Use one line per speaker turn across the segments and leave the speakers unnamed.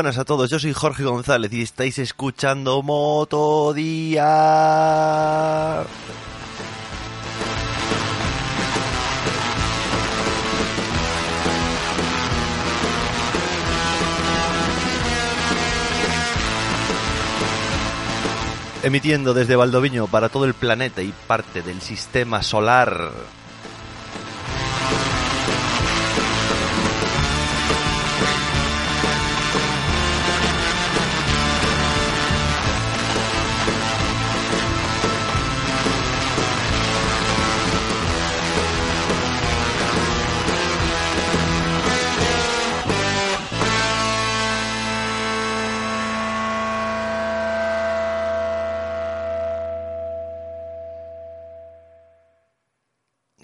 Buenas a todos, yo soy Jorge González y estáis escuchando Motodía. Emitiendo desde Valdoviño para todo el planeta y parte del sistema solar.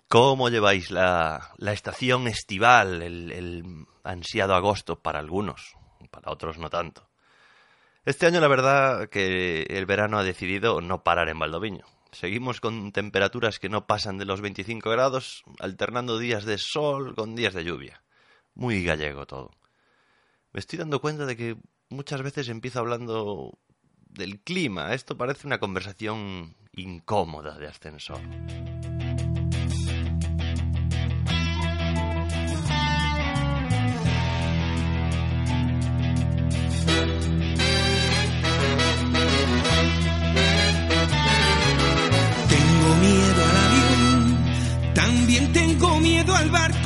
¿Cómo lleváis la, estación estival, el, el ansiado agosto para algunos, para otros no tanto? Este año la verdad que el verano ha decidido no parar en Valdoviño. Seguimos con temperaturas que no pasan de los 25 grados, alternando días de sol con días de lluvia. Muy gallego todo. Me estoy dando cuenta de que muchas veces empiezo hablando del clima. Esto parece una conversación incómoda de ascensor.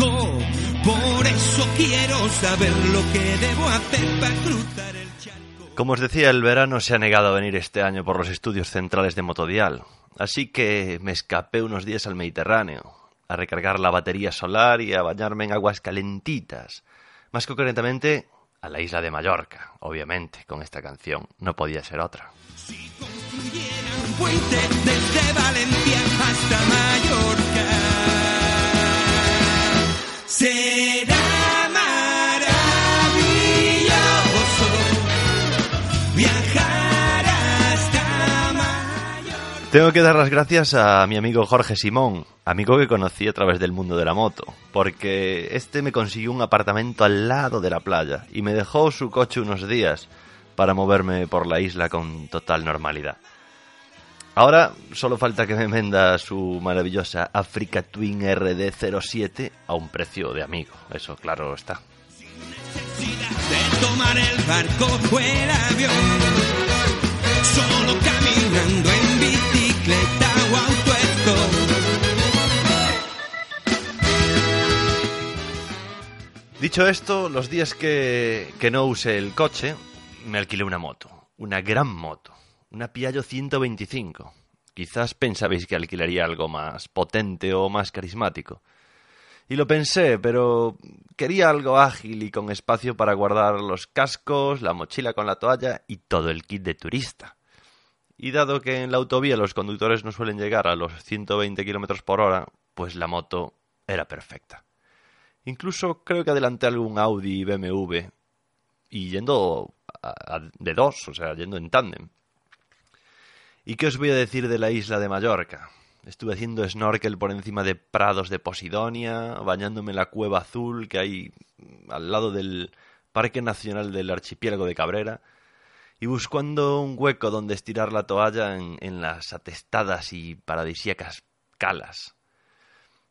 Barco. Por eso quiero saber lo que debo hacer para cruzar el charco.
Como os decía, el verano se ha negado a venir este año por los estudios centrales de Motodial, así que me escapé unos días al Mediterráneo, a recargar la batería solar y a bañarme en aguas calentitas, más concretamente a la isla de Mallorca, obviamente, con esta canción, no podía ser otra.
Si
Tengo que dar las gracias a mi amigo Jorge Simón, amigo que conocí a través del mundo de la moto, porque este me consiguió un apartamento al lado de la playa y me dejó su coche unos días para moverme por la isla con total normalidad. Ahora solo falta que me venda su maravillosa Africa Twin RD07 a un precio de amigo, eso claro está.
Solo caminando en
Dicho esto, los días que, que no use el coche, me alquilé una moto, una gran moto, una Piaggio 125. Quizás pensabais que alquilaría algo más potente o más carismático. Y lo pensé, pero quería algo ágil y con espacio para guardar los cascos, la mochila con la toalla y todo el kit de turista. Y dado que en la autovía los conductores no suelen llegar a los 120 km por hora, pues la moto era perfecta. Incluso creo que adelanté algún Audi BMW y yendo de dos, o sea, yendo en tándem. ¿Y qué os voy a decir de la isla de Mallorca? Estuve haciendo snorkel por encima de prados de Posidonia, bañándome en la cueva azul que hay al lado del Parque Nacional del Archipiélago de Cabrera y buscando un hueco donde estirar la toalla en, las atestadas y paradisíacas calas.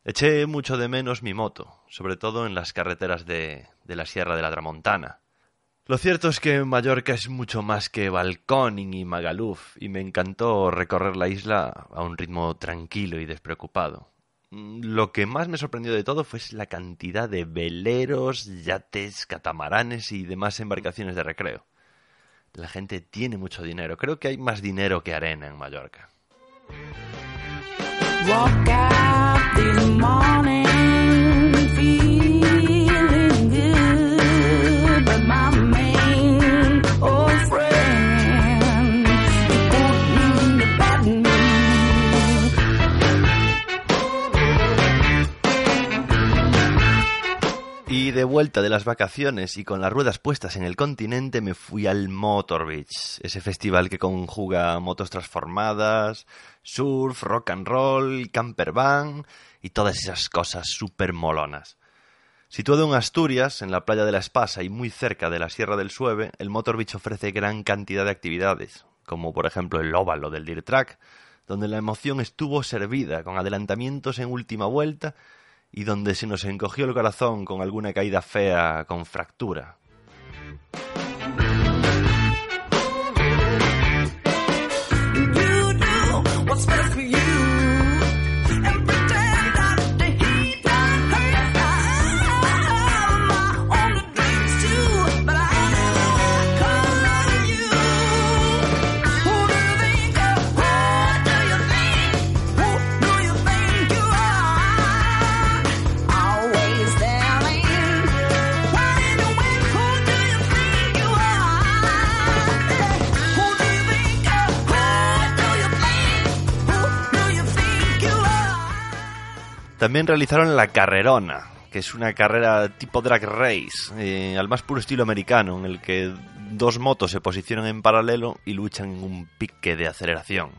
Eché mucho de menos mi moto, sobre todo en las carreteras de, de la Sierra de la Tramontana. Lo cierto es que Mallorca es mucho más que Balconing y Magaluf, y me encantó recorrer la isla a un ritmo tranquilo y despreocupado. mm, lo que más me sorprendió de todo fue la cantidad de veleros, yates, catamaranes y demás embarcaciones de recreo. La gente tiene mucho dinero. Creo que hay más dinero que arena en Mallorca. De vuelta de las vacaciones y con las ruedas puestas en el continente me fui al Motor Beach, ese festival que conjuga motos transformadas, surf, rock and roll, camper van y todas esas cosas súper molonas. Situado en Asturias, en la playa de la Espasa y muy cerca de la Sierra del Sueve, el Motor Beach ofrece gran cantidad de actividades, como por ejemplo el óvalo del Dirt Track, donde la emoción estuvo servida con adelantamientos en última vuelta y donde se nos encogió el corazón con alguna caída fea con fractura. También realizaron la Carrerona, que es una carrera tipo drag race, eh, al más puro estilo americano, en el que dos motos se posicionan en paralelo y luchan en un pique de aceleración.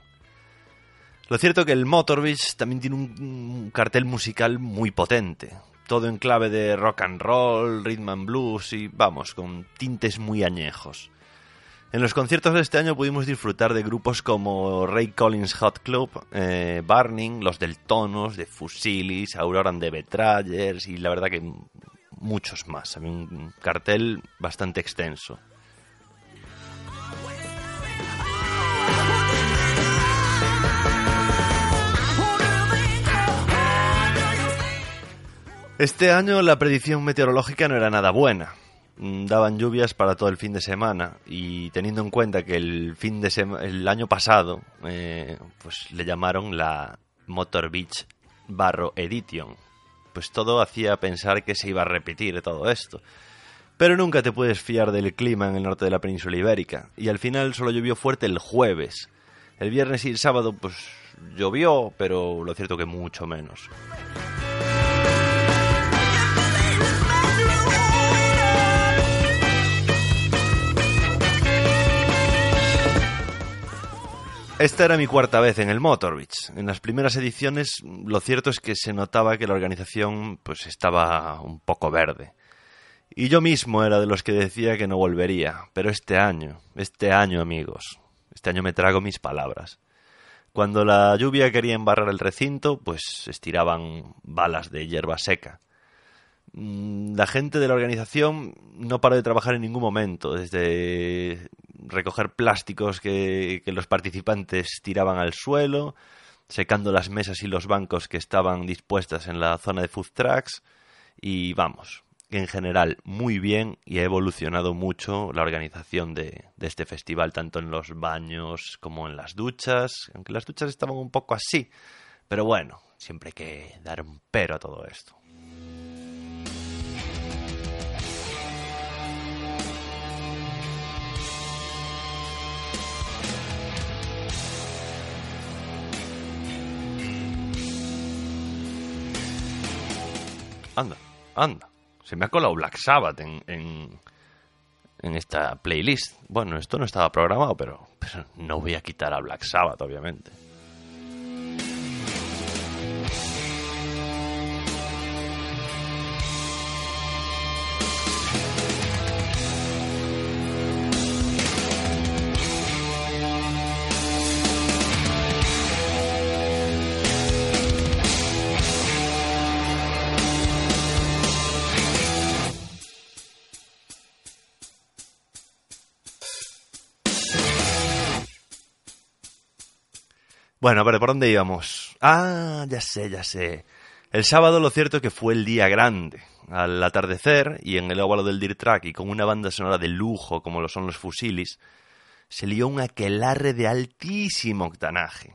Lo cierto es que el Motor también tiene un, cartel musical muy potente, todo en clave de rock and roll, rhythm and blues y vamos, con tintes muy añejos. En los conciertos de este año pudimos disfrutar de grupos como Ray Collins Hot Club, eh, Burning, Los del Tonos, de Fusilis, Aurora and the Betrayers y la verdad que muchos más. Un cartel bastante extenso. Este año la predicción meteorológica no era nada buena. Mm, daban lluvias para todo el fin de semana. Y teniendo en cuenta que el fin de el año pasado eh, pues le llamaron la Motor Beach Barro Edition. Pues todo hacía pensar que se iba a repetir todo esto. Pero nunca te puedes fiar del clima en el norte de la península ibérica. Y al final solo llovió fuerte el jueves. El viernes y el sábado pues llovió pero lo cierto que mucho menos Esta era mi cuarta vez en el Motor Beach. En las primeras ediciones, lo cierto es que se notaba que la organización pues estaba un poco verde. Y yo mismo era de los que decía que no volvería, pero este año, este año, amigos, este año me trago mis palabras. Cuando la lluvia quería embarrar el recinto, pues estiraban balas de hierba seca. Mm, la gente de la organización no paró de trabajar en ningún momento, desde recoger plásticos que, los participantes tiraban al suelo, secando las mesas y los bancos que estaban dispuestas en la zona de food trucks y vamos, en general muy bien y ha evolucionado mucho la organización de, de, este festival, tanto en los baños como en las duchas, aunque las duchas estaban un poco así, pero bueno, siempre hay que dar un pero a todo esto. Anda, anda. Se me ha colado Black Sabbath en, en, esta playlist. Bueno, esto no estaba programado, pero, pero no voy a quitar a Black Sabbath, obviamente. Bueno, pero ¿por dónde íbamos? Ah, ya sé, ya sé. El sábado lo cierto es que fue el día grande. Al atardecer y en el óvalo del Dirt Track y con una banda sonora de lujo como lo son los Fusilis, se lió un aquelarre de altísimo octanaje.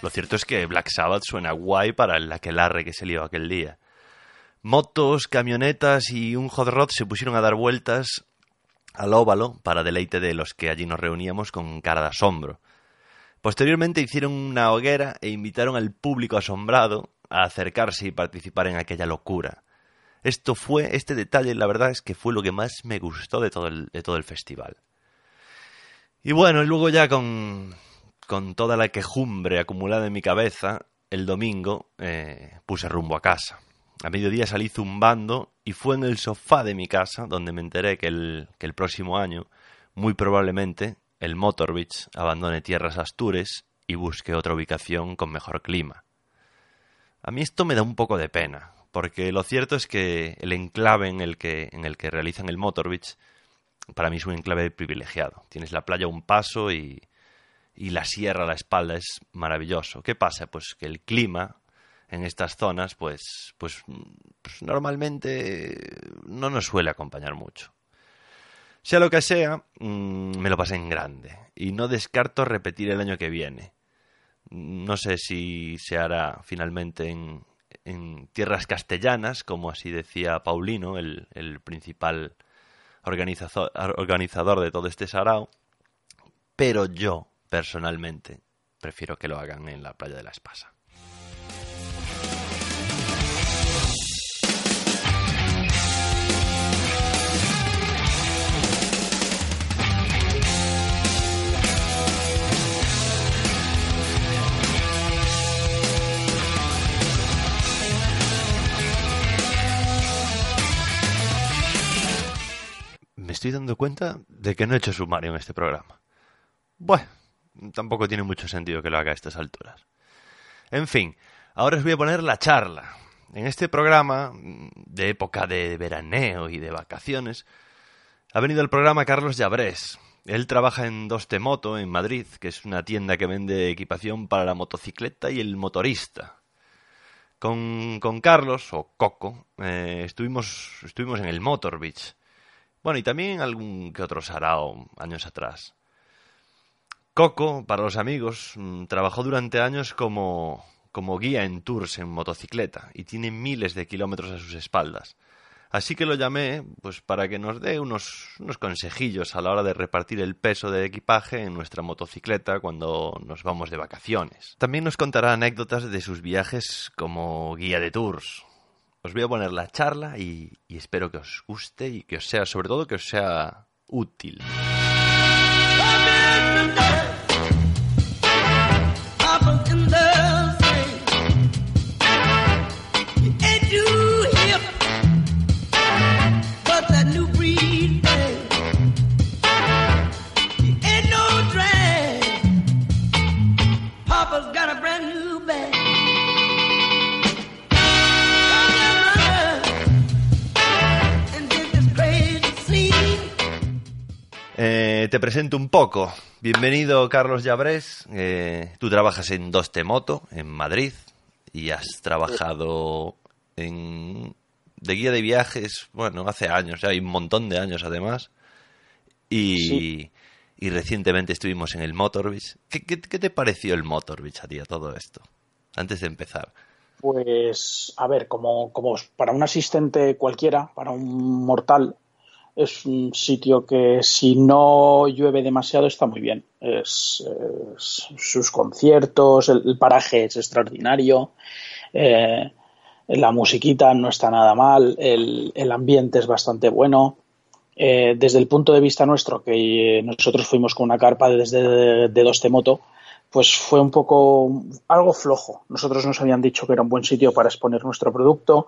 Lo cierto es que Black Sabbath suena guay para el aquelarre que se lió aquel día. Motos, camionetas y un hot rod se pusieron a dar vueltas al óvalo para deleite de los que allí nos reuníamos con cara de asombro. Posteriormente hicieron una hoguera e invitaron al público asombrado a acercarse y participar en aquella locura. Esto fue, este detalle, la verdad es que fue lo que más me gustó de todo el, de todo el festival. Y bueno, luego ya con, con toda la quejumbre acumulada en mi cabeza, el domingo eh, puse rumbo a casa. A mediodía salí zumbando y fue en el sofá de mi casa donde me enteré que el, que el próximo año, muy probablemente, el Motor Beach abandone tierras Astures y busque otra ubicación con mejor clima. A mí esto me da un poco de pena, porque lo cierto es que el enclave en el que, en el que realizan el Motor Beach para mí es un enclave privilegiado. Tienes la playa a un paso y, y la sierra a la espalda, es maravilloso. ¿Qué pasa? Pues que el clima en estas zonas, pues, pues, pues normalmente no nos suele acompañar mucho. Sea lo que sea, mm, me lo pasé en grande y no descarto repetir el año que viene. No sé si se hará finalmente en, en tierras castellanas, como así decía Paulino, el, el principal organizador, organizador de todo este sarao, pero yo, personalmente, prefiero que lo hagan en la playa de la Espasa. Me estoy dando cuenta de que no he hecho sumario en este programa. Bueno, tampoco tiene mucho sentido que lo haga a estas alturas. En fin, ahora os voy a poner la charla. En este programa, de época de veraneo y de vacaciones, ha venido al programa Carlos Llabrés. Él trabaja en Doste Moto, en Madrid, que es una tienda que vende equipación para la motocicleta y el motorista. Con, con Carlos, o Coco, eh, estuvimos, estuvimos en el Motor Beach bueno, y también algún que otro sarao años atrás. Coco, para los amigos, mm, trabajó durante años como, como guía en tours en motocicleta y tiene miles de kilómetros a sus espaldas. Así que lo llamé pues para que nos dé unos, unos consejillos a la hora de repartir el peso de equipaje en nuestra motocicleta cuando nos vamos de vacaciones. También nos contará anécdotas de sus viajes como guía de tours, os voy a poner la charla y, y espero que os guste y que os sea, sobre todo, que os sea útil. Eh, te presento un poco. Bienvenido, Carlos Llabrés. Eh, tú trabajas en Doste Moto, en Madrid, y has trabajado en, de guía de viajes, bueno, hace años, ya hay un montón de años además. Y, y recientemente estuvimos en el Motorbeach. ¿Qué, ¿Qué, qué, te pareció el Motorbeach a ti, a todo esto? Antes de empezar.
Pues, a ver, como, como para un asistente cualquiera, para un mortal, es un sitio que si no llueve demasiado está muy bien. Es, sus conciertos, el, paraje es extraordinario, eh, la musiquita no está nada mal, el, el ambiente es bastante bueno. Eh, desde el punto de vista nuestro, que nosotros fuimos con una carpa desde de, de Dostemoto, pues fue un poco algo flojo. Nosotros nos habían dicho que era un buen sitio para exponer nuestro producto.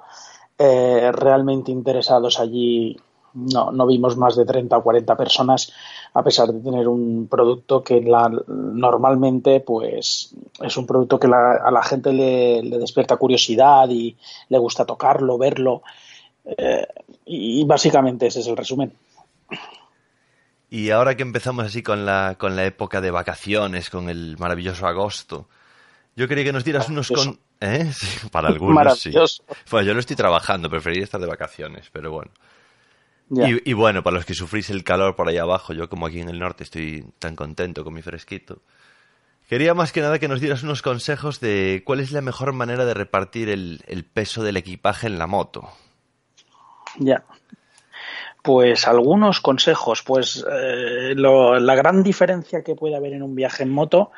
Eh, realmente interesados allí no, no vimos más de 30 o 40 personas, a pesar de tener un producto que la, normalmente pues es un producto que a la gente le, despierta curiosidad y le gusta tocarlo, verlo. Eh, y básicamente ese es el resumen.
Y ahora que empezamos así con la, con la época de vacaciones, con el maravilloso agosto, yo quería que nos dieras unos... Con... ¿Eh? para algunos sí. Bueno, yo no estoy trabajando, preferiría estar de vacaciones, pero bueno. Y, bueno, para los que sufrís el calor por ahí abajo, yo como aquí en el norte estoy tan contento con mi fresquito. Quería más que nada que nos dieras unos consejos de cuál es la mejor manera de repartir el, peso del equipaje en la moto.
Ya. Pues algunos consejos. Pues eh, la gran diferencia que puede haber en un viaje en moto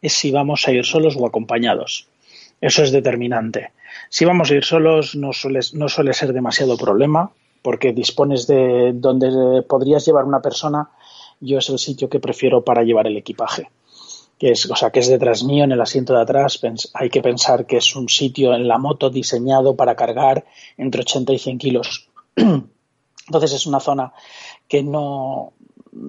es si vamos a ir solos o acompañados. Eso es determinante. Si vamos a ir solos no suele, no suele ser demasiado problema porque dispones de donde podrías llevar una persona, yo es el sitio que prefiero para llevar el equipaje. Que es, o sea, que es detrás mío, en el asiento de atrás, hay que pensar que es un sitio en la moto diseñado para cargar entre 80 y 100 kilos. Entonces es una zona que no,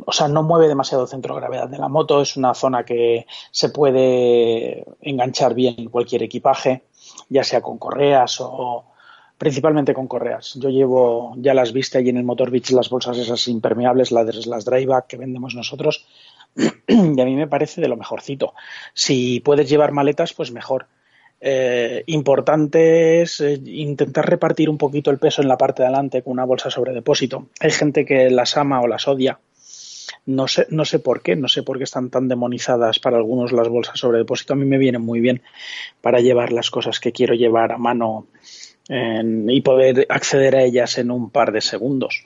o sea, no mueve demasiado centro de gravedad de la moto, es una zona que se puede enganchar bien cualquier equipaje, ya sea con correas o, principalmente con correas. Yo llevo, ya las viste ahí en el Motor Beach, las bolsas esas impermeables, las, las dryback que vendemos nosotros, y a mí me parece de lo mejorcito. Si puedes llevar maletas, pues mejor. Eh, importante es eh, intentar repartir un poquito el peso en la parte de adelante con una bolsa sobre depósito. Hay gente que las ama o las odia. No sé, no sé por qué, no sé por qué están tan demonizadas para algunos las bolsas sobre depósito. A mí me vienen muy bien para llevar las cosas que quiero llevar a mano y poder acceder a ellas en un par de segundos.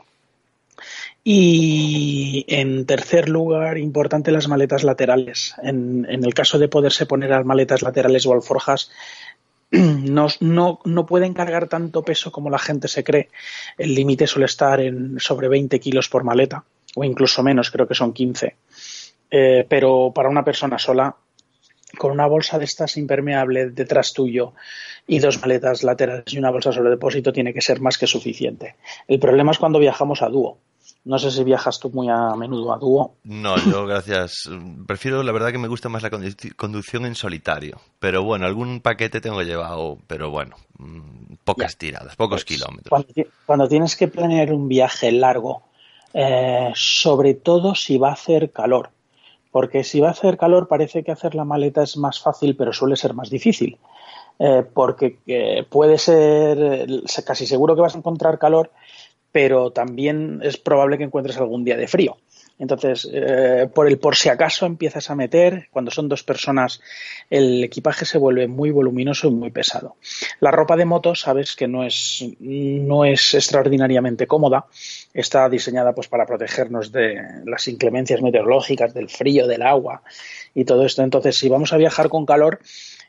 Y en tercer lugar, importante las maletas laterales. En, el caso de poderse poner las maletas laterales o alforjas, no, no, no, pueden cargar tanto peso como la gente se cree. El límite suele estar en sobre 20 kilos por maleta, o incluso menos, creo que son 15. Eh, pero para una persona sola con una bolsa de estas impermeable detrás tuyo y dos maletas laterales y una bolsa sobre depósito tiene que ser más que suficiente. El problema es cuando viajamos a dúo. No sé si viajas tú muy a menudo a dúo.
No, yo gracias. Prefiero, la verdad que me gusta más la conducción en solitario. Pero bueno, algún paquete tengo llevado, pero bueno, mm, pocas tiradas, pocos pues, kilómetros.
Cuando, tienes que planear un viaje largo, eh, sobre todo si va a hacer calor, porque si va a hacer calor parece que hacer la maleta es más fácil, pero suele ser más difícil. Eh, porque eh, puede ser casi seguro que vas a encontrar calor, pero también es probable que encuentres algún día de frío. Entonces, eh, por el por si acaso empiezas a meter, cuando son dos personas, el equipaje se vuelve muy voluminoso y muy pesado. La ropa de moto, sabes que no es, no es extraordinariamente cómoda, está diseñada pues para protegernos de las inclemencias meteorológicas, del frío, del agua y todo esto. Entonces, si vamos a viajar con calor,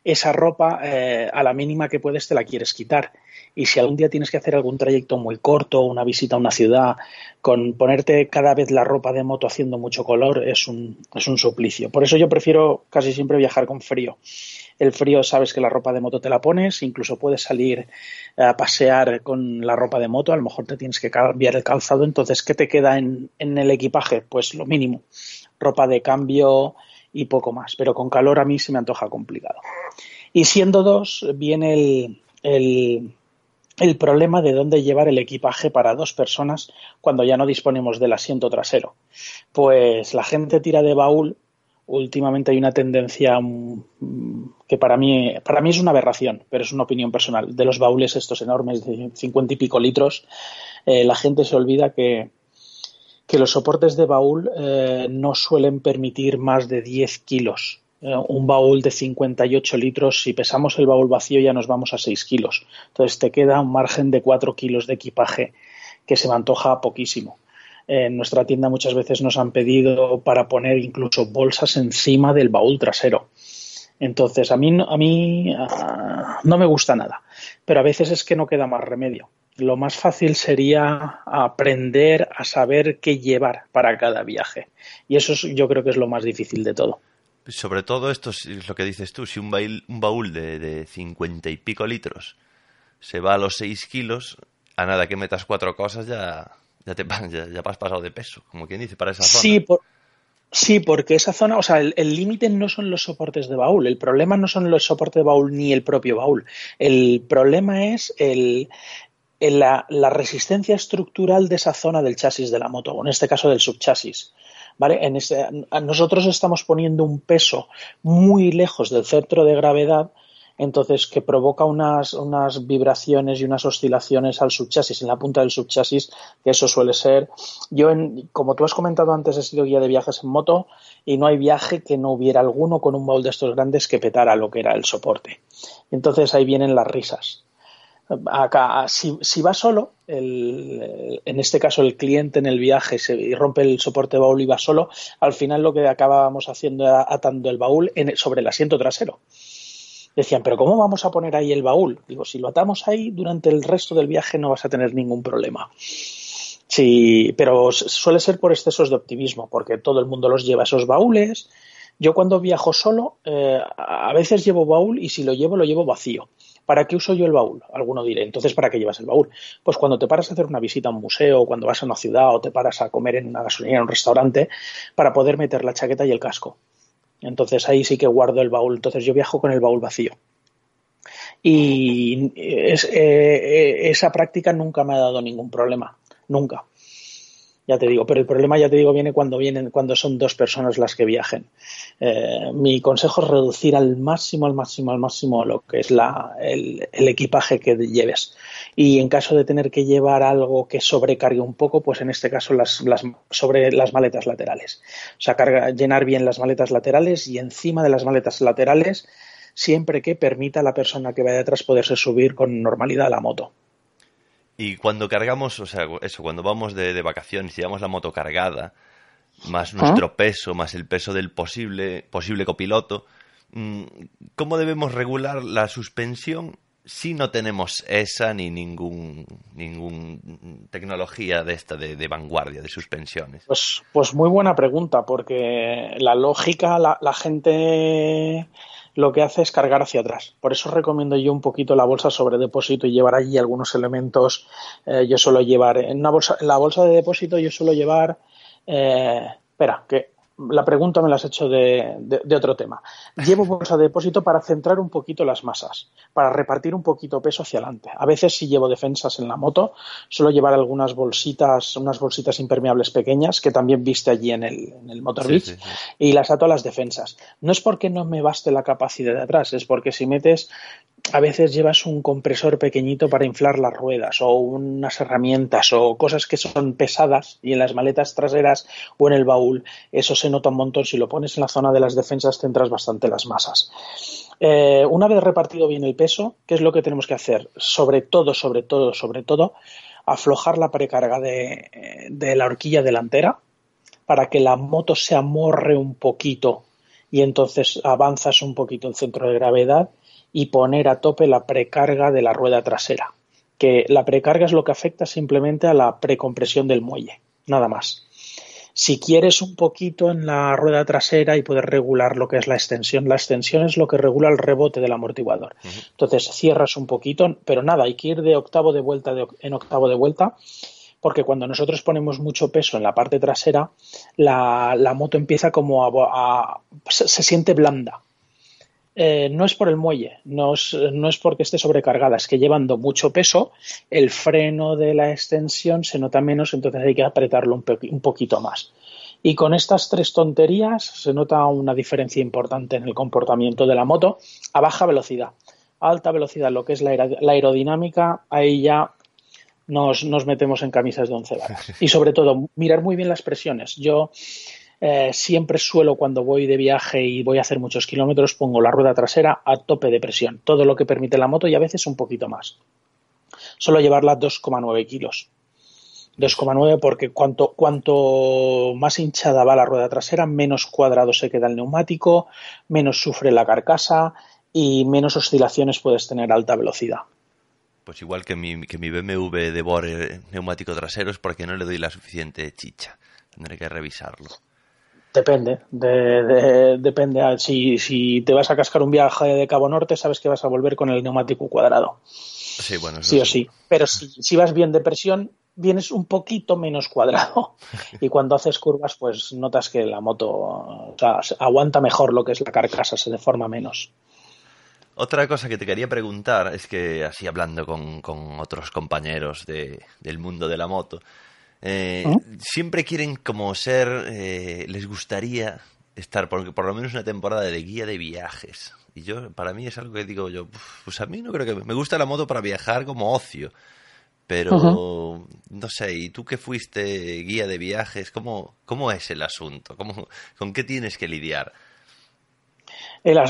esa ropa eh, a la mínima que puedes te la quieres quitar y si algún día tienes que hacer algún trayecto muy corto, una visita a una ciudad, con ponerte cada vez la ropa de moto haciendo mucho color es un, es un suplicio. Por eso yo prefiero casi siempre viajar con frío. El frío sabes que la ropa de moto te la pones, incluso puedes salir a pasear con la ropa de moto, a lo mejor te tienes que cambiar el calzado, entonces ¿qué te queda en, en el equipaje? Pues lo mínimo, ropa de cambio y poco más, pero con calor a mí se me antoja complicado. Y siendo dos, viene el, el problema de dónde llevar el equipaje para dos personas cuando ya no disponemos del asiento trasero. Pues la gente tira de baúl. Últimamente hay una tendencia mm, que para mí, para mí es una aberración, pero es una opinión personal. De los baúles estos enormes de 50 y pico litros, eh, la gente se olvida que, que los soportes de baúl eh, no suelen permitir más de 10 kilos un baúl de 58 litros, si pesamos el baúl vacío ya nos vamos a 6 kilos. Entonces te queda un margen de 4 kilos de equipaje que se me antoja poquísimo. En nuestra tienda muchas veces nos han pedido para poner incluso bolsas encima del baúl trasero. Entonces a mí, a mí ah, no me gusta nada, pero a veces es que no queda más remedio. Lo más fácil sería aprender a saber qué llevar para cada viaje. Y eso yo creo que es lo más difícil de todo.
Sobre todo esto es lo que dices tú, si un baúl, un baúl de cincuenta y pico litros se va a los seis kilos, a nada que metas cuatro cosas ya, Ya, te, ya, ya has pasado de peso, como quien dice, para esa zona.
Sí, por, Sí, porque esa zona, o sea, el límite no son los soportes de baúl, el problema no son los soportes de baúl ni el propio baúl, el problema es el, la, la, resistencia estructural de esa zona del chasis de la moto, o en este caso del subchasis. ¿Vale? En ese, nosotros estamos poniendo un peso muy lejos del centro de gravedad entonces que provoca unas, unas vibraciones y unas oscilaciones al subchasis, en la punta del subchasis, que eso suele ser. Yo, como tú has comentado antes, he sido guía de viajes en moto y no hay viaje que no hubiera alguno con un baúl de estos grandes que petara lo que era el soporte. Entonces ahí vienen las risas. Acá, si, si va solo, el, en este caso el cliente en el viaje se y rompe el soporte baúl y va solo, al final lo que acabábamos haciendo era atando el baúl sobre el asiento trasero decían, pero ¿cómo vamos a poner ahí el baúl? Digo, si lo atamos ahí durante el resto del viaje no vas a tener ningún problema. Sí, pero suele ser por excesos de optimismo, porque todo el mundo los lleva esos baúles. Yo cuando viajo solo, eh, a veces llevo baúl y si lo llevo, lo llevo vacío. ¿Para qué uso yo el baúl? Alguno diré, entonces, ¿para qué llevas el baúl? Pues cuando te paras a hacer una visita a un museo, cuando vas a una ciudad o te paras a comer en una gasolinera, en un restaurante, para poder meter la chaqueta y el casco. Entonces ahí sí que guardo el baúl. Entonces yo viajo con el baúl vacío. Y es, eh, eh, esa práctica nunca me ha dado ningún problema. Nunca ya te digo, pero el problema, ya te digo, viene cuando vienen, cuando son dos personas las que viajen. Eh, mi consejo es reducir al máximo, al máximo, al máximo lo que es la, el, equipaje que lleves. Y en caso de tener que llevar algo que sobrecargue un poco, pues en este caso las, las sobre las maletas laterales. O sea, llenar bien las maletas laterales y encima de las maletas laterales siempre que permita a la persona que vaya detrás poderse subir con normalidad a la moto.
Y cuando cargamos, o sea, eso, cuando vamos de, vacaciones y llevamos la moto cargada, más nuestro peso, más el peso del posible, posible copiloto, mm, ¿cómo debemos regular la suspensión si no tenemos esa ni ningún, ningún tecnología de esta de, vanguardia de suspensiones?
Pues, pues muy buena pregunta, porque la lógica, la, la gente lo que hace es cargar hacia atrás. Por eso recomiendo yo un poquito la bolsa sobre depósito y llevar allí algunos elementos. Eh, yo suelo llevar en una bolsa, en la bolsa de depósito yo suelo llevar, eh, espera, que la pregunta me la has hecho de, otro tema. Llevo bolsa de depósito para centrar un poquito las masas, para repartir un poquito peso hacia adelante. A veces si llevo defensas en la moto, suelo llevar algunas bolsitas, unas bolsitas impermeables pequeñas que también viste allí en el, en el Motor y las ato a las defensas. No es porque no me baste la capacidad de atrás, es porque si metes a veces llevas un compresor pequeñito para inflar las ruedas o unas herramientas o cosas que son pesadas y en las maletas traseras o en el baúl eso se nota un montón. Si lo pones en la zona de las defensas centras bastante las masas. Eh, una vez repartido bien el peso, ¿qué es lo que tenemos que hacer? Sobre todo, sobre todo, sobre todo, aflojar la precarga de, de la horquilla delantera para que la moto se amorre un poquito y entonces avanzas un poquito el centro de gravedad y poner a tope la precarga de la rueda trasera. Que la precarga es lo que afecta simplemente a la precompresión del muelle, nada más. Si quieres un poquito en la rueda trasera y poder regular lo que es la extensión, la extensión es lo que regula el rebote del amortiguador. Entonces cierras un poquito, pero nada, hay que ir de octavo de vuelta en octavo de vuelta porque cuando nosotros ponemos mucho peso en la parte trasera, la, moto empieza como a, se, siente blanda. Eh, no es por el muelle, no es, no es, porque esté sobrecargada, es que llevando mucho peso, el freno de la extensión se nota menos, entonces hay que apretarlo un, un poquito más. Y con estas tres tonterías se nota una diferencia importante en el comportamiento de la moto a baja velocidad. A alta velocidad, lo que es la, aerodinámica, ahí ya nos, nos, metemos en camisas de once varas. Y sobre todo, mirar muy bien las presiones. Yo eh, siempre suelo cuando voy de viaje y voy a hacer muchos kilómetros pongo la rueda trasera a tope de presión, todo lo que permite la moto y a veces un poquito más. Solo llevarla 2,9 kilos. 2,9 porque cuanto, cuanto más hinchada va la rueda trasera, menos cuadrado se queda el neumático, menos sufre la carcasa y menos oscilaciones puedes tener a alta velocidad.
Pues igual que mi, que mi BMW devore neumático trasero es porque no le doy la suficiente chicha. Tendré que revisarlo.
Depende, de, depende. Si, si te vas a cascar un viaje de Cabo Norte, sabes que vas a volver con el neumático cuadrado.
Sí, bueno,
sí o sí. Pero si, si vas bien de presión, vienes un poquito menos cuadrado y cuando haces curvas pues notas que la moto aguanta mejor lo que es la carcasa, se deforma menos.
Otra cosa que te quería preguntar es que, así hablando con, otros compañeros de, del mundo de la moto, eh, ¿Mm? siempre quieren como ser, eh, les gustaría estar por, por lo menos una temporada de guía de viajes. Y yo, para mí es algo que digo yo, pues a mí no creo que me gusta la moto para viajar como ocio. Pero, no sé, ¿y tú que fuiste guía de viajes? ¿Cómo, cómo es el asunto? ¿Cómo, ¿Con qué tienes que lidiar?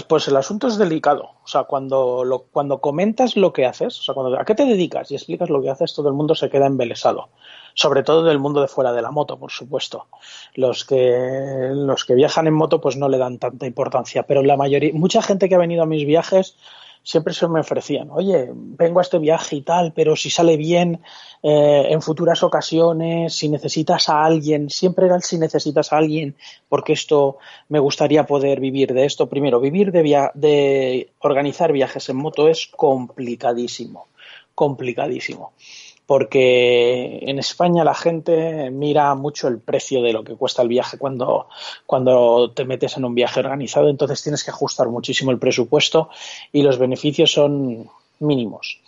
pues el asunto es delicado. O sea, cuando, lo, cuando comentas lo que haces, o sea, cuando, a qué te dedicas y explicas lo que haces, todo el mundo se queda embelesado. Sobre todo del mundo de fuera de la moto, por supuesto. Los que, los que viajan en moto, pues no le dan tanta importancia. Pero la mayoría, mucha gente que ha venido a mis viajes siempre se me ofrecían, oye, vengo a este viaje y tal, pero si sale bien eh, en futuras ocasiones, si necesitas a alguien, siempre era el si necesitas a alguien, porque esto me gustaría poder vivir de esto. Primero, vivir de, de organizar viajes en moto es complicadísimo, complicadísimo porque en España la gente mira mucho el precio de lo que cuesta el viaje cuando, cuando te metes en un viaje organizado, entonces tienes que ajustar muchísimo el presupuesto y los beneficios son mínimos.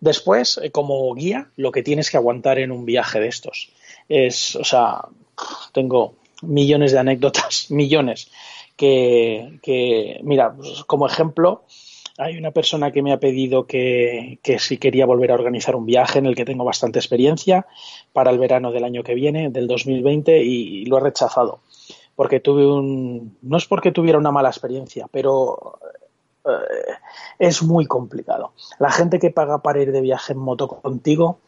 Después, eh, como guía, lo que tienes que aguantar en un viaje de estos es, o sea, tengo millones de anécdotas, millones, que, que mira, pues, como ejemplo, hay una persona que me ha pedido que, si quería volver a organizar un viaje en el que tengo bastante experiencia para el verano del año que viene, del 2020, y, lo he rechazado. Porque tuve un. No es porque tuviera una mala experiencia, pero eh, es muy complicado. La gente que paga para ir de viaje en moto contigo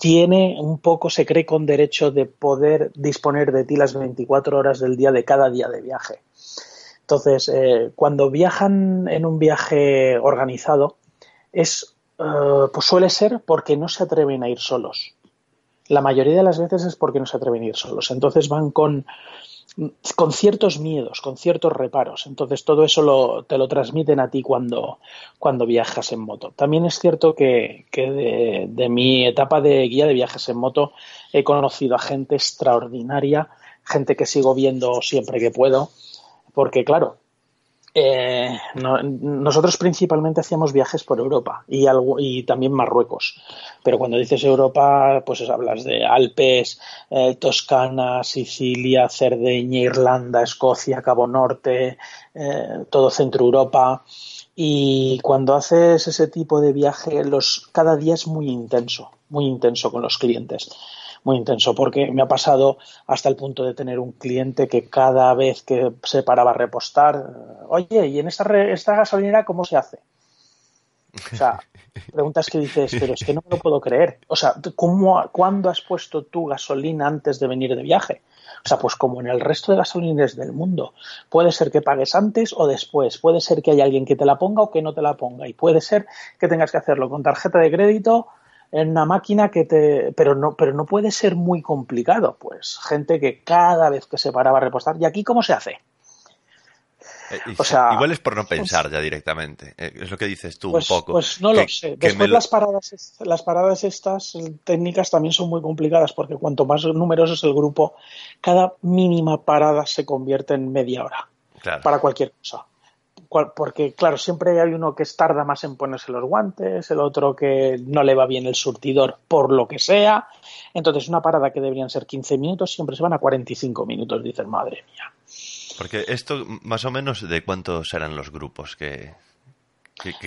tiene un poco, se cree con derecho de poder disponer de ti las 24 horas del día de cada día de viaje. Entonces, eh, cuando viajan en un viaje organizado, es, eh, pues suele ser porque no se atreven a ir solos. La mayoría de las veces es porque no se atreven a ir solos. Entonces van con, con ciertos miedos, con ciertos reparos. Entonces todo eso te lo transmiten a ti cuando, cuando viajas en moto. También es cierto que, de, de, mi etapa de guía de viajes en moto he conocido a gente extraordinaria, gente que sigo viendo siempre que puedo porque claro, eh, nosotros principalmente hacíamos viajes por Europa y, también Marruecos. Pero cuando dices Europa, pues hablas de Alpes, eh, Toscana, Sicilia, Cerdeña, Irlanda, Escocia, Cabo Norte, eh, todo Centro Europa. Y cuando haces ese tipo de viaje, cada día es muy intenso, muy intenso con los clientes muy intenso, porque me ha pasado hasta el punto de tener un cliente que cada vez que se paraba a repostar, oye, ¿y en esta, esta gasolinera cómo se hace? O sea, preguntas que dices, pero es que no me lo puedo creer. O sea, ¿cómo, ¿cuándo has puesto tu gasolina antes de venir de viaje? O sea, pues como en el resto de gasolineras del mundo. Puede ser que pagues antes o después. Puede ser que haya alguien que te la ponga o que no te la ponga. Y puede ser que tengas que hacerlo con tarjeta de crédito en una máquina que te pero no pero no puede ser muy complicado pues gente que cada vez que se paraba a repostar y aquí cómo se hace
eh, o sea, igual es por no pensar ya directamente. Eh, es lo que dices tú un
pues,
poco.
Pues no lo sé. Después las paradas, las paradas estas técnicas también son muy complicadas porque cuanto más numeroso es el grupo, cada mínima parada se convierte en media hora para cualquier cosa porque claro, siempre hay uno que tarda más en ponerse los guantes, el otro que no le va bien el surtidor por lo que sea. Entonces, una parada que deberían ser 15 minutos siempre se van a 45 minutos, dicen, madre mía.
Porque esto, más o menos, ¿de cuántos eran los grupos que,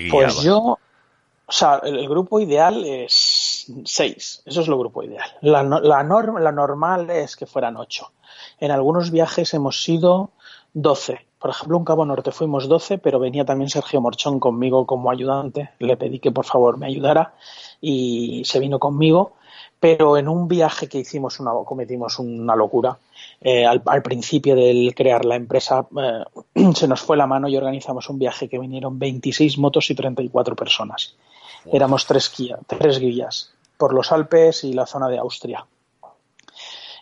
Pues yo, o sea, el, grupo ideal es 6, eso es lo grupo ideal. La, la, la normal es que fueran 8. En algunos viajes hemos sido 12 por ejemplo, un Cabo Norte fuimos 12, pero venía también Sergio Morchón conmigo como ayudante. Le pedí que por favor me ayudara y se vino conmigo. Pero en un viaje que hicimos, una, cometimos una locura. Eh, al, principio del crear la empresa eh, se nos fue la mano y organizamos un viaje que vinieron 26 motos y 34 personas. Éramos tres, tres guías por los Alpes y la zona de Austria.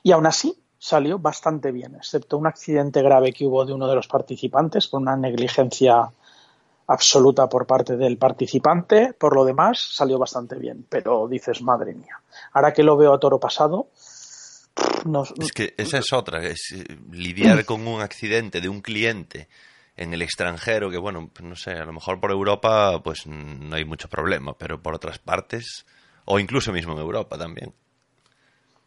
Y aún así, salió bastante bien, excepto un accidente grave que hubo de uno de los participantes por una negligencia absoluta por parte del participante. Por lo demás, salió bastante bien. Pero dices, madre mía. Ahora que lo veo a toro pasado, no,
Es que esa es otra, es eh, lidiar con un accidente de un cliente en el extranjero, que bueno, pues no sé, a lo mejor por Europa pues no hay mucho problema, pero por otras partes, o incluso mismo en Europa también.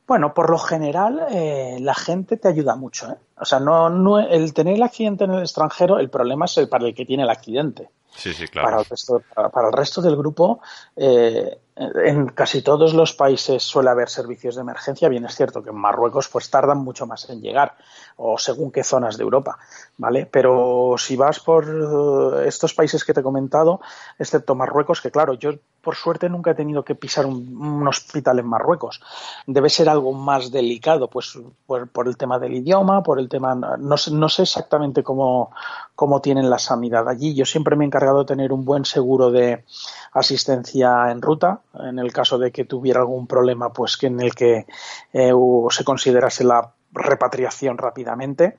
Bueno, por lo general eh, la gente te ayuda mucho. ¿eh? O sea, no, no, el tener el accidente en el extranjero, el problema es el para el que tiene el accidente.
Sí, sí, claro.
Para el resto, para, para el resto del grupo, eh, en casi todos los países suele haber servicios de emergencia. Bien es cierto que en Marruecos pues tardan mucho más en llegar, o según qué zonas de Europa, ¿vale? Pero si vas por eh, estos países que te he comentado, excepto Marruecos, que claro, yo por suerte nunca he tenido que pisar un, hospital en Marruecos. Debe ser algo más delicado, pues por, el tema del idioma, por el tema, no no sé exactamente cómo, cómo tienen la sanidad allí. Yo siempre me he encargado de tener un buen seguro de asistencia en ruta, en el caso de que tuviera algún problema, pues que en el que eh, se considerase la repatriación rápidamente.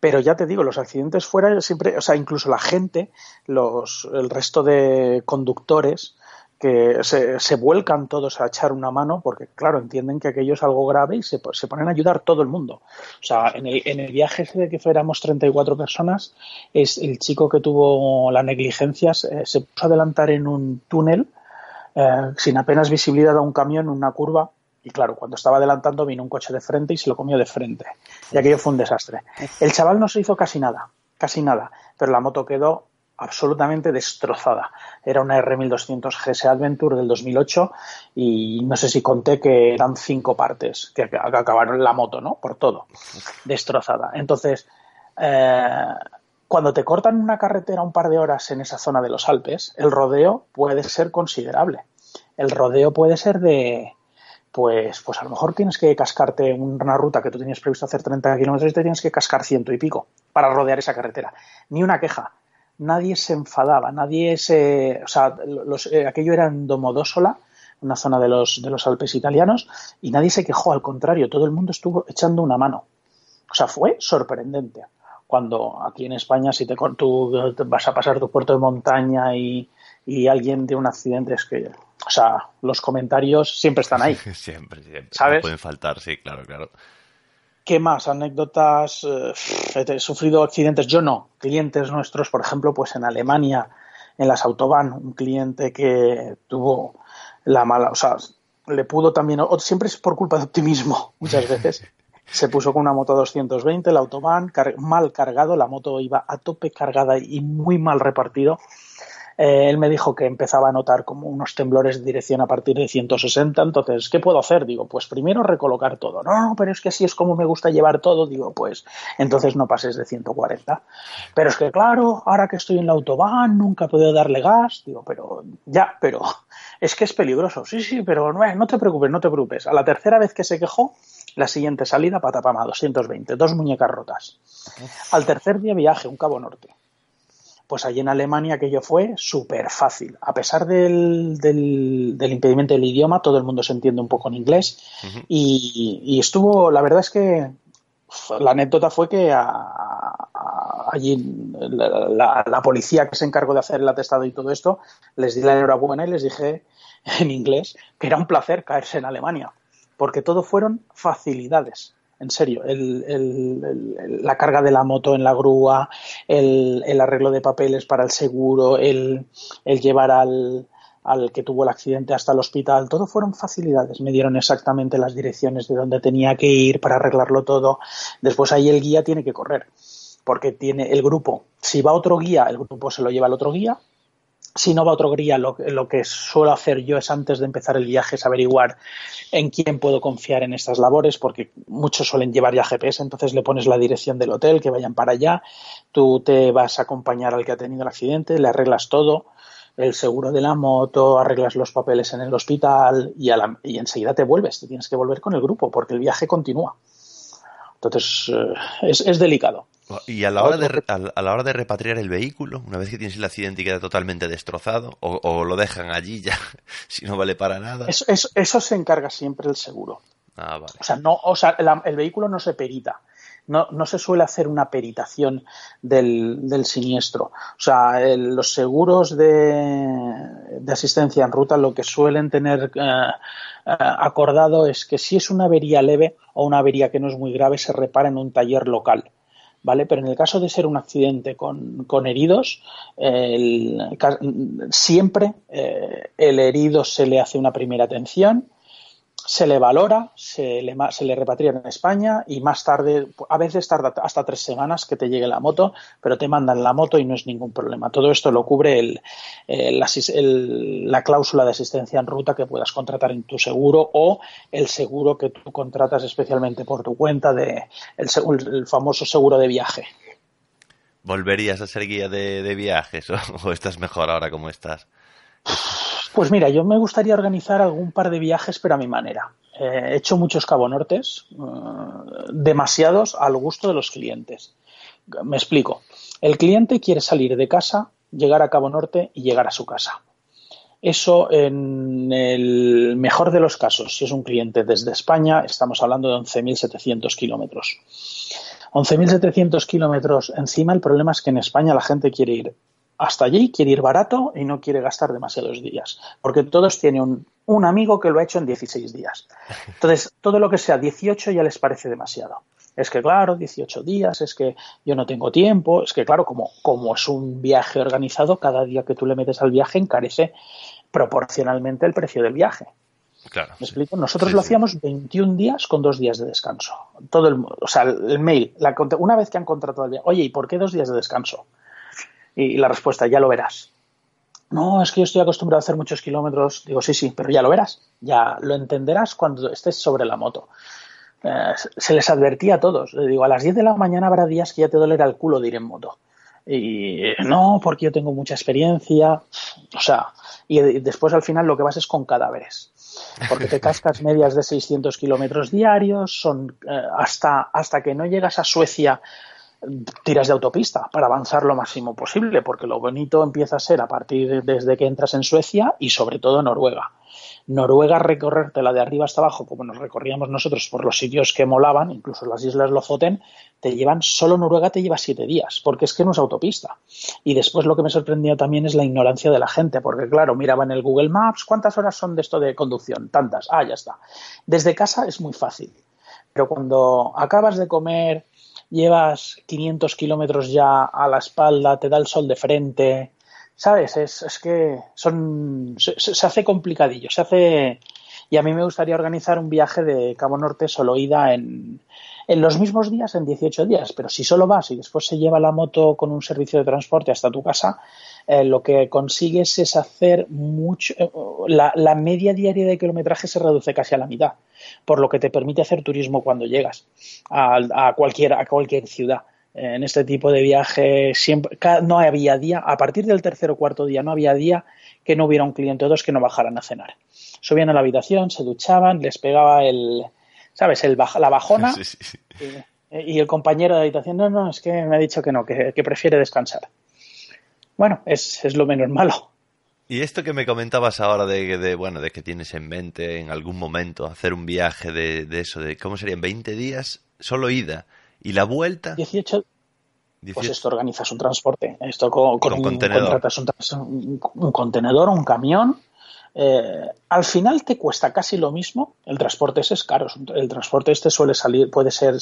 Pero ya te digo, los accidentes fuera siempre, o sea, incluso la gente, los, el resto de conductores, que se, se, vuelcan todos a echar una mano porque, claro, entienden que aquello es algo grave y se, se ponen a ayudar todo el mundo. O sea, en el, en el viaje de que fuéramos 34 personas, es el chico que tuvo la negligencia, se puso a adelantar en un túnel eh, sin apenas visibilidad a un camión en una curva y claro, cuando estaba adelantando vino un coche de frente y se lo comió de frente. Y aquello fue un desastre. El chaval no se hizo casi nada, casi nada, pero la moto quedó absolutamente destrozada. Era una R1200 GS Adventure del 2008 y no sé si conté que eran cinco partes que, acabaron la moto, ¿no? Por todo. Destrozada. Entonces, eh, cuando te cortan una carretera un par de horas en esa zona de los Alpes, el rodeo puede ser considerable. El rodeo puede ser de, pues, pues a lo mejor tienes que cascarte una ruta que tú tenías previsto hacer 30 kilómetros y te tienes que cascar ciento y pico para rodear esa carretera. Ni una queja nadie se enfadaba, nadie se. O sea, los, eh, aquello era en Domodossola, una zona de los, de los Alpes italianos, y nadie se quejó, al contrario, todo el mundo estuvo echando una mano. O sea, fue sorprendente. Cuando aquí en España, si te, tú vas a pasar tu puerto de montaña y, y alguien tiene un accidente, es que. O sea, los comentarios siempre están ahí.
siempre, siempre.
¿Sabes?
No pueden faltar, sí, claro, claro.
¿Qué más? Anécdotas. Eh, he sufrido accidentes. Yo no. Clientes nuestros, por ejemplo, pues en Alemania, en las Autobahn, un cliente que tuvo la mala. O sea, le pudo también. Siempre es por culpa de optimismo, muchas veces. Se puso con una moto 220, la Autobahn, mal cargado, la moto iba a tope cargada y muy mal repartido. Eh, él me dijo que empezaba a notar como unos temblores de dirección a partir de 160, entonces, ¿qué puedo hacer? Digo, pues primero recolocar todo. No, no, pero es que así es como me gusta llevar todo. Digo, pues entonces no pases de 140. Pero es que, claro, ahora que estoy en la autobahn, nunca podido darle gas. Digo, pero ya, pero es que es peligroso. Sí, sí, pero no, no te preocupes, no te preocupes. A la tercera vez que se quejó, la siguiente salida, patapama, 220, dos muñecas rotas. Al tercer día viaje, un Cabo Norte pues allí en Alemania aquello fue súper fácil. A pesar del, del, del, impedimento del idioma, todo el mundo se entiende un poco en inglés. Uh -huh. y, y, estuvo, la verdad es que la anécdota fue que a, a, allí la, la, la, policía que se encargó de hacer el atestado y todo esto, les di la enhorabuena y les dije en inglés que era un placer caerse en Alemania, porque todo fueron facilidades en serio, la carga de la moto en la grúa, el, arreglo de papeles para el seguro, el, llevar al, al, que tuvo el accidente hasta el hospital, todo fueron facilidades. Me dieron exactamente las direcciones de donde tenía que ir para arreglarlo todo. Después ahí el guía tiene que correr, porque tiene el grupo. Si va otro guía, el grupo se lo lleva al otro guía, si no va otro guía, lo, lo, que suelo hacer yo es antes de empezar el viaje es averiguar en quién puedo confiar en estas labores, porque muchos suelen llevar ya GPS, entonces le pones la dirección del hotel, que vayan para allá, tú te vas a acompañar al que ha tenido el accidente, le arreglas todo, el seguro de la moto, arreglas los papeles en el hospital y, a la, y enseguida te vuelves, te tienes que volver con el grupo, porque el viaje continúa. Entonces, eh, es delicado.
Y a la, hora de, a la hora de repatriar el vehículo, una vez que tienes el accidente y queda totalmente destrozado, o, o lo dejan allí ya, si no vale para nada.
Eso, eso, eso se encarga siempre el seguro.
Ah, vale.
O sea, no, o sea el, el, vehículo no se perita. no, no se suele hacer una peritación del, del siniestro. O sea, los seguros de, de, asistencia en ruta lo que suelen tener eh, eh, acordado es que si es una avería leve o una avería que no es muy grave, se repara en un taller local. ¿Vale? Pero en el caso de ser un accidente con, con heridos, el, siempre eh, el herido se le hace una primera atención, se le valora, se le, se le repatria en España y más tarde, a veces tarda hasta tres semanas que te llegue la moto, pero te mandan la moto y no es ningún problema. Todo esto lo cubre el, el, el, la cláusula de asistencia en ruta que puedas contratar en tu seguro o el seguro que tú contratas especialmente por tu cuenta, de, el, el famoso seguro de viaje.
¿Volverías a ser guía de, de viajes o, o estás mejor ahora como estás?
Pues mira, yo me gustaría organizar algún par de viajes, pero a mi manera. Eh, he hecho muchos Cabo Nortes, uh, demasiados al gusto de los clientes. Me explico. El cliente quiere salir de casa, llegar a Cabo Norte y llegar a su casa. Eso, en el mejor de los casos, si es un cliente desde España, estamos hablando de 11.700 kilómetros. 11.700 kilómetros encima, el problema es que en España la gente quiere ir hasta allí, quiere ir barato y no quiere gastar demasiados días, porque todos tienen un, un, amigo que lo ha hecho en 16 días. Entonces, todo lo que sea 18 ya les parece demasiado. Es que, claro, 18 días, es que yo no tengo tiempo, es que, claro, como, como es un viaje organizado, cada día que tú le metes al viaje encarece proporcionalmente el precio del viaje.
Claro,
¿Me explico? Nosotros sí, lo sí. hacíamos 21 días con dos días de descanso. Todo el, o sea, el mail, la, una vez que han contratado el viaje, oye, ¿y por qué dos días de descanso? Y la respuesta, ya lo verás. No, es que yo estoy acostumbrado a hacer muchos kilómetros. Digo, sí, sí, pero ya lo verás. Ya lo entenderás cuando estés sobre la moto. Eh, se les advertía a todos. Digo, a las 10 de la mañana habrá días que ya te dolerá el culo de ir en moto. Y no, porque yo tengo mucha experiencia. O sea, y después al final lo que vas es con cadáveres. Porque te cascas medias de 600 kilómetros diarios, son eh, hasta, hasta que no llegas a Suecia tiras de autopista para avanzar lo máximo posible, porque lo bonito empieza a ser a partir de, desde que entras en Suecia y sobre todo Noruega. Noruega recorrértela de arriba hasta abajo, como nos recorríamos nosotros por los sitios que molaban, incluso las islas Lofoten, te llevan, solo Noruega te lleva siete días, porque es que no es autopista. Y después lo que me sorprendía también es la ignorancia de la gente, porque claro, miraba en el Google Maps, ¿cuántas horas son de esto de conducción? Tantas, ah, ya está. Desde casa es muy fácil, pero cuando acabas de comer, llevas 500 kilómetros ya a la espalda, te da el sol de frente, ¿sabes? Es, es que son, se, se, hace complicadillo, se hace... Y a mí me gustaría organizar un viaje de Cabo Norte solo ida en, en los mismos días, en 18 días, pero si solo vas y después se lleva la moto con un servicio de transporte hasta tu casa, eh, lo que consigues es hacer mucho, eh, la, la, media diaria de kilometraje se reduce casi a la mitad, por lo que te permite hacer turismo cuando llegas a, a cualquier, a cualquier ciudad. En este tipo de viaje siempre, no había día, a partir del tercer o cuarto día no había día que no hubiera un cliente o dos que no bajaran a cenar. Subían a la habitación, se duchaban, les pegaba el, ¿sabes? El, la bajona sí, sí, sí. Y, y, el compañero de habitación, no, no, es que me ha dicho que no, que, que prefiere descansar. Bueno, es, es, lo menos malo.
Y esto que me comentabas ahora de, de, bueno, de que tienes en mente en algún momento hacer un viaje de, de eso, de cómo serían 20 días, solo ida, y la vuelta.
18. 18. Pues esto organizas un transporte. Esto con, con, con un, contenedor. contratas un, un, un, contenedor, un camión. Eh, al final te cuesta casi lo mismo. El transporte ese es caro. El transporte este suele salir, puede ser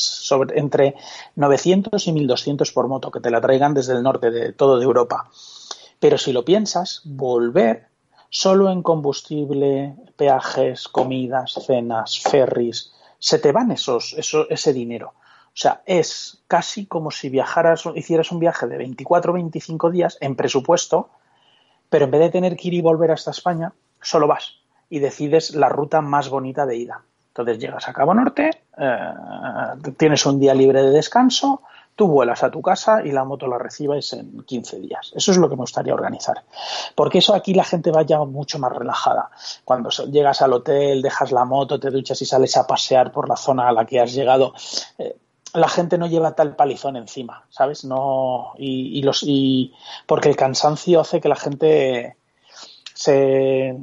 entre 900 y 1200 por moto, que te la traigan desde el norte de todo de Europa. Pero si lo piensas, volver solo en combustible, peajes, comidas, cenas, ferries, se te van esos, eso, ese dinero. O sea, es casi como si viajaras, hicieras un viaje de 24 o 25 días en presupuesto, pero en vez de tener que ir y volver hasta España, solo vas y decides la ruta más bonita de ida. Entonces llegas a Cabo Norte, eh, tienes un día libre de descanso, tú vuelas a tu casa y la moto la recibes en 15 días. Eso es lo que me gustaría organizar. Porque eso aquí la gente vaya mucho más relajada. Cuando llegas al hotel, dejas la moto, te duchas y sales a pasear por la zona a la que has llegado, eh, la gente no lleva tal palizón encima, ¿sabes? No y, y los y porque el cansancio hace que la gente se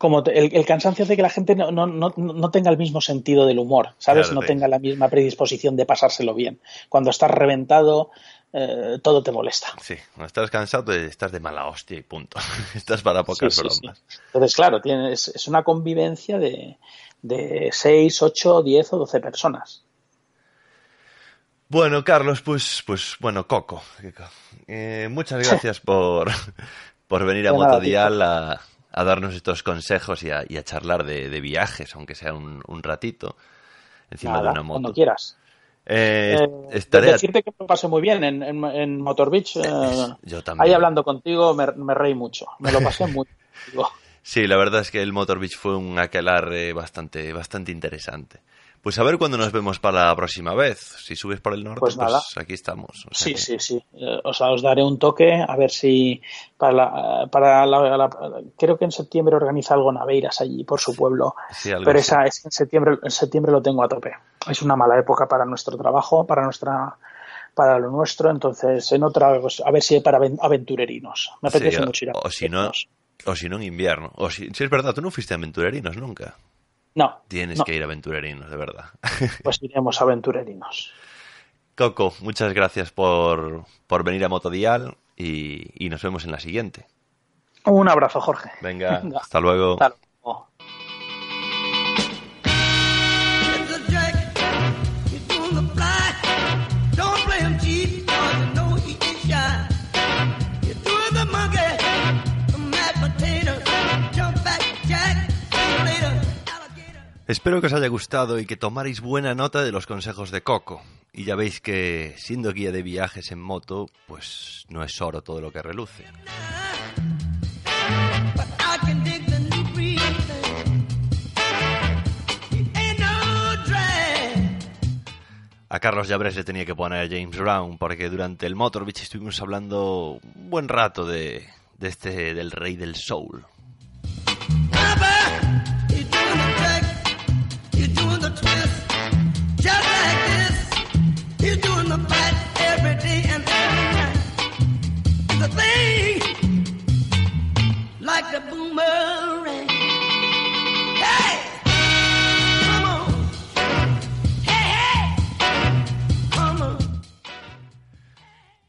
como el, cansancio hace que la gente no, no, no, tenga el mismo sentido del humor, ¿sabes? no tenga la misma predisposición de pasárselo bien. Cuando estás reventado, eh, todo te molesta.
Sí, cuando estás cansado, estás de mala hostia y punto. estás para pocas bromas.
Entonces, claro, tienes, es una convivencia de, de 6, 8, 10 o 12 personas.
Bueno, Carlos, pues, pues bueno, Coco. Eh, muchas gracias por, por venir a Motodial a, a darnos estos consejos y a, charlar de, viajes, aunque sea un, ratito, encima de una moto.
Cuando quieras.
Eh, eh
Decirte que me pasé muy bien en, en, Motor Beach. Eh,
yo también.
Ahí hablando contigo me, me reí mucho. Me lo pasé muy bien.
Sí, la verdad es que el Motor Beach fue un aquelarre bastante, bastante interesante. Pues a ver cuándo nos vemos para la próxima vez. Si subes por el norte, pues, pues aquí estamos.
sí, sí, sí. Eh, o sea, os daré un toque a ver si para la, para la, creo que en septiembre organiza algo Naveiras allí por su pueblo. Pero esa es en septiembre, en septiembre lo tengo a tope. Es una mala época para nuestro trabajo, para nuestra para lo nuestro, entonces en otra pues, a ver si para aventurerinos. Me apetece mucho ir a
o si no o si no en invierno. O si, si es verdad, tú no fuiste a aventurerinos nunca.
No.
Tienes que ir a aventurerinos, de verdad.
Pues iremos a aventurerinos.
Coco, muchas gracias por, por venir a Motodial y, y nos vemos en la siguiente.
Un abrazo, Jorge.
Venga, hasta luego. Hasta luego. Espero que os haya gustado y que tomaréis buena nota de los consejos de Coco. Y ya veis que, siendo guía de viajes en moto, pues no es oro todo lo que reluce. A Carlos Llabres le tenía que poner a James Brown porque durante el Motor Beach estuvimos hablando un buen rato de, de este del rey del soul.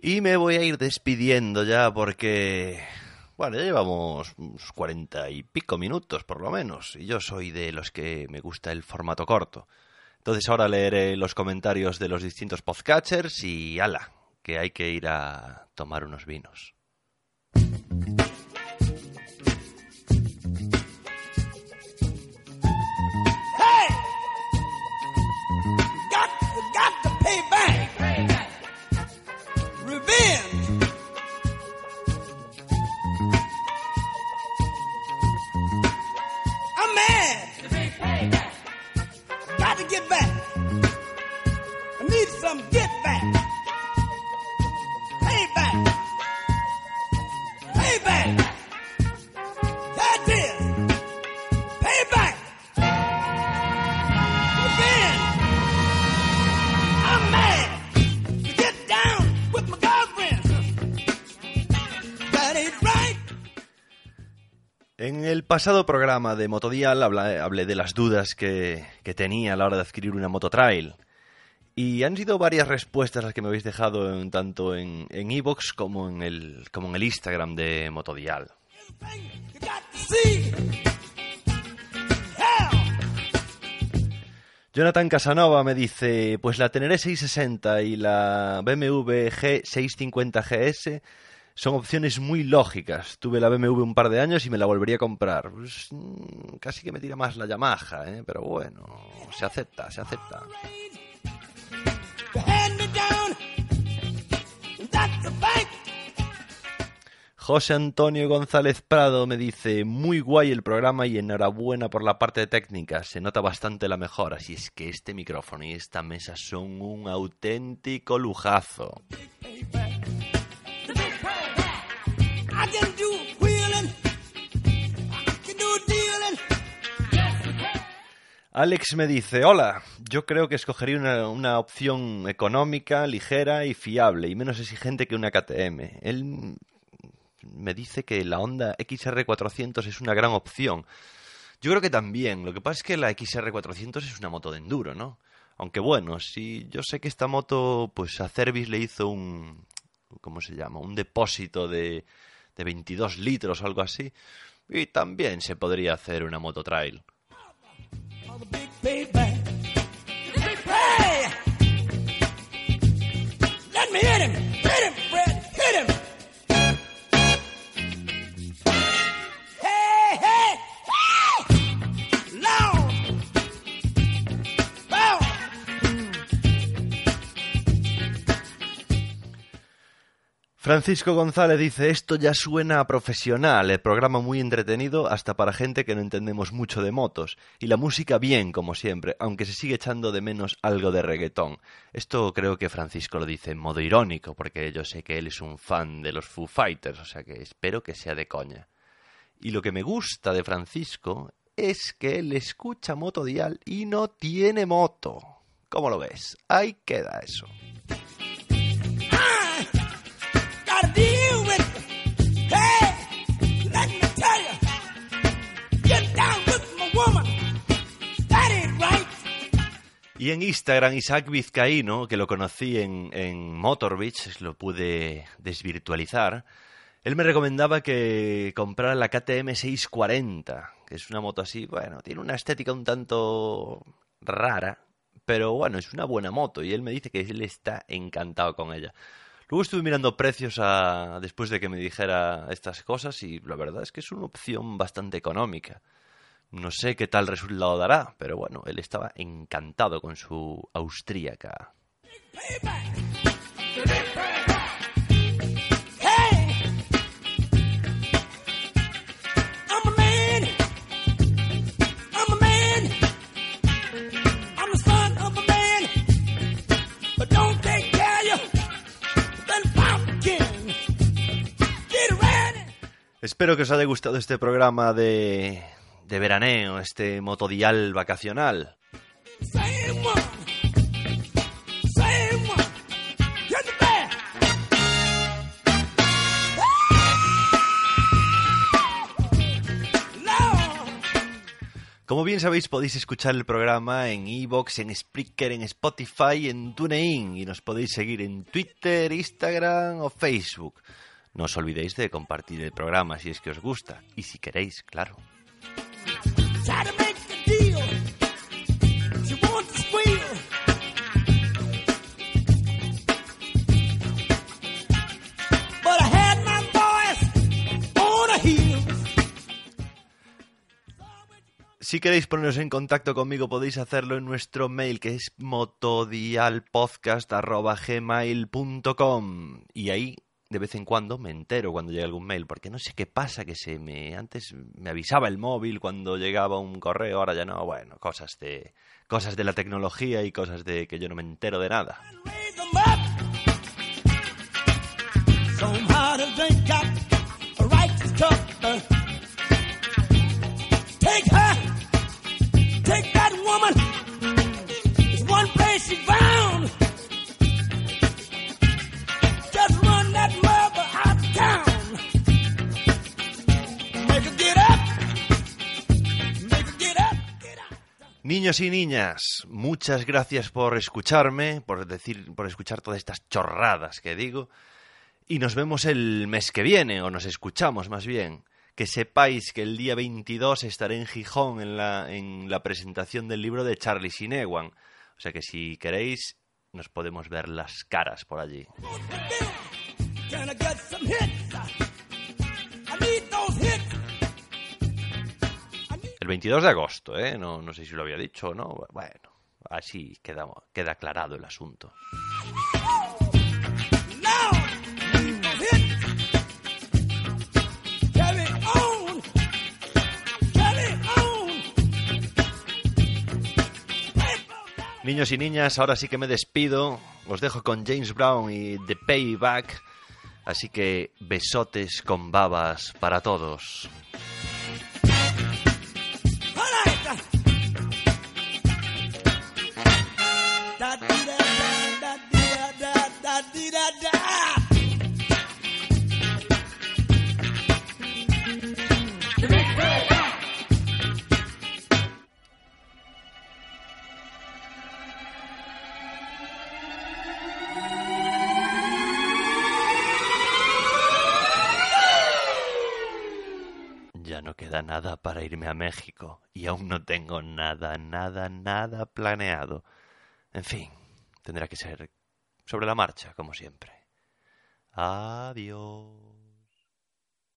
Y me voy a ir despidiendo ya porque, bueno, ya llevamos unos cuarenta y pico minutos por lo menos. Y yo soy de los que me gusta el formato corto. Entonces ahora leeré los comentarios de los distintos podcatchers y ala, que hay que ir a tomar unos vinos. En el pasado programa de Motodial hablé, de las dudas que, tenía a la hora de adquirir una mototrail. Y han sido varias respuestas las que me habéis dejado en, tanto en Evox como, en el, como en el Instagram de Motodial. Jonathan Casanova me dice, pues la Teneré 660 y la BMW G650 GS son opciones muy lógicas. Tuve la BMW un par de años y me la volvería a comprar. Pues, mm, casi que me tira más la Yamaha, ¿eh? pero bueno, se acepta, se acepta. José Antonio González Prado me dice, muy guay el programa y enhorabuena por la parte técnica, se nota bastante la mejora. Si es que este micrófono y esta mesa son un auténtico lujazo. Alex me dice, hola, yo creo que escogería una, opción económica, ligera y fiable y menos exigente que una KTM. Él me dice que la Honda XR400 es una gran opción. Yo creo que también. Lo que pasa es que la XR400 es una moto de enduro, ¿no? Aunque bueno, sí, yo sé que esta moto, pues a Cervis le hizo un, ¿cómo se llama? Un depósito de, de 22 litros o algo así. Y también se podría hacer una moto trail. Francisco González dice, esto ya suena a profesional, el programa muy entretenido hasta para gente que no entendemos mucho de motos, y la música bien, como siempre, aunque se sigue echando de menos algo de reggaetón. Esto creo que Francisco lo dice en modo irónico, porque yo sé que él es un fan de los Foo Fighters, o sea que espero que sea de coña. Y lo que me gusta de Francisco es que él escucha moto dial y no tiene moto. ¿Cómo lo ves? Ahí queda eso. Y en Instagram, Isaac Vizcaíno, que lo conocí en, en Motorbits, lo pude desvirtualizar, él me recomendaba que comprara la KTM 640, que es una moto así, bueno, tiene una estética un tanto rara, pero bueno, es una buena moto y él me dice que él está encantado con ella. Luego estuve mirando precios después de que me dijera estas cosas y la verdad es que es una opción bastante económica. No sé qué tal resultado dará, pero bueno, él estaba encantado con su austríaca. Espero que os haya gustado este programa de, de veraneo, este motodial vacacional. Como bien sabéis, podéis escuchar el programa en Evox, en Spreaker, en Spotify, en TuneIn y nos podéis seguir en Twitter, Instagram o Facebook. No os olvidéis de compartir el programa si es que os gusta y si queréis, claro. Si queréis poneros en contacto conmigo podéis hacerlo en nuestro mail que es motodialpodcast.gmail.com y ahí de vez en cuando me entero cuando llega algún mail, porque no sé qué pasa, que se me antes me avisaba el móvil cuando llegaba un correo, ahora ya no, bueno, cosas de cosas de la tecnología y cosas de que yo no me entero de nada. Niños y niñas, muchas gracias por escucharme, por decir, por escuchar todas estas chorradas que digo. Y nos vemos el mes que viene, o nos escuchamos más bien. Que sepáis que el día 22 estaré en Gijón en la, en la presentación del libro de Charlie Sinewan. O sea que si queréis, nos podemos ver las caras por allí. 22 de agosto, ¿eh? No, no sé si lo había dicho o no. Bueno, así queda, queda aclarado el asunto. Niños y niñas, ahora sí que me despido. Os dejo con James Brown y The Payback. Así que besotes con babas para todos. Para irme a México y aún no tengo nada, nada, nada planeado. En fin, tendrá que ser sobre la marcha, como siempre. Adiós.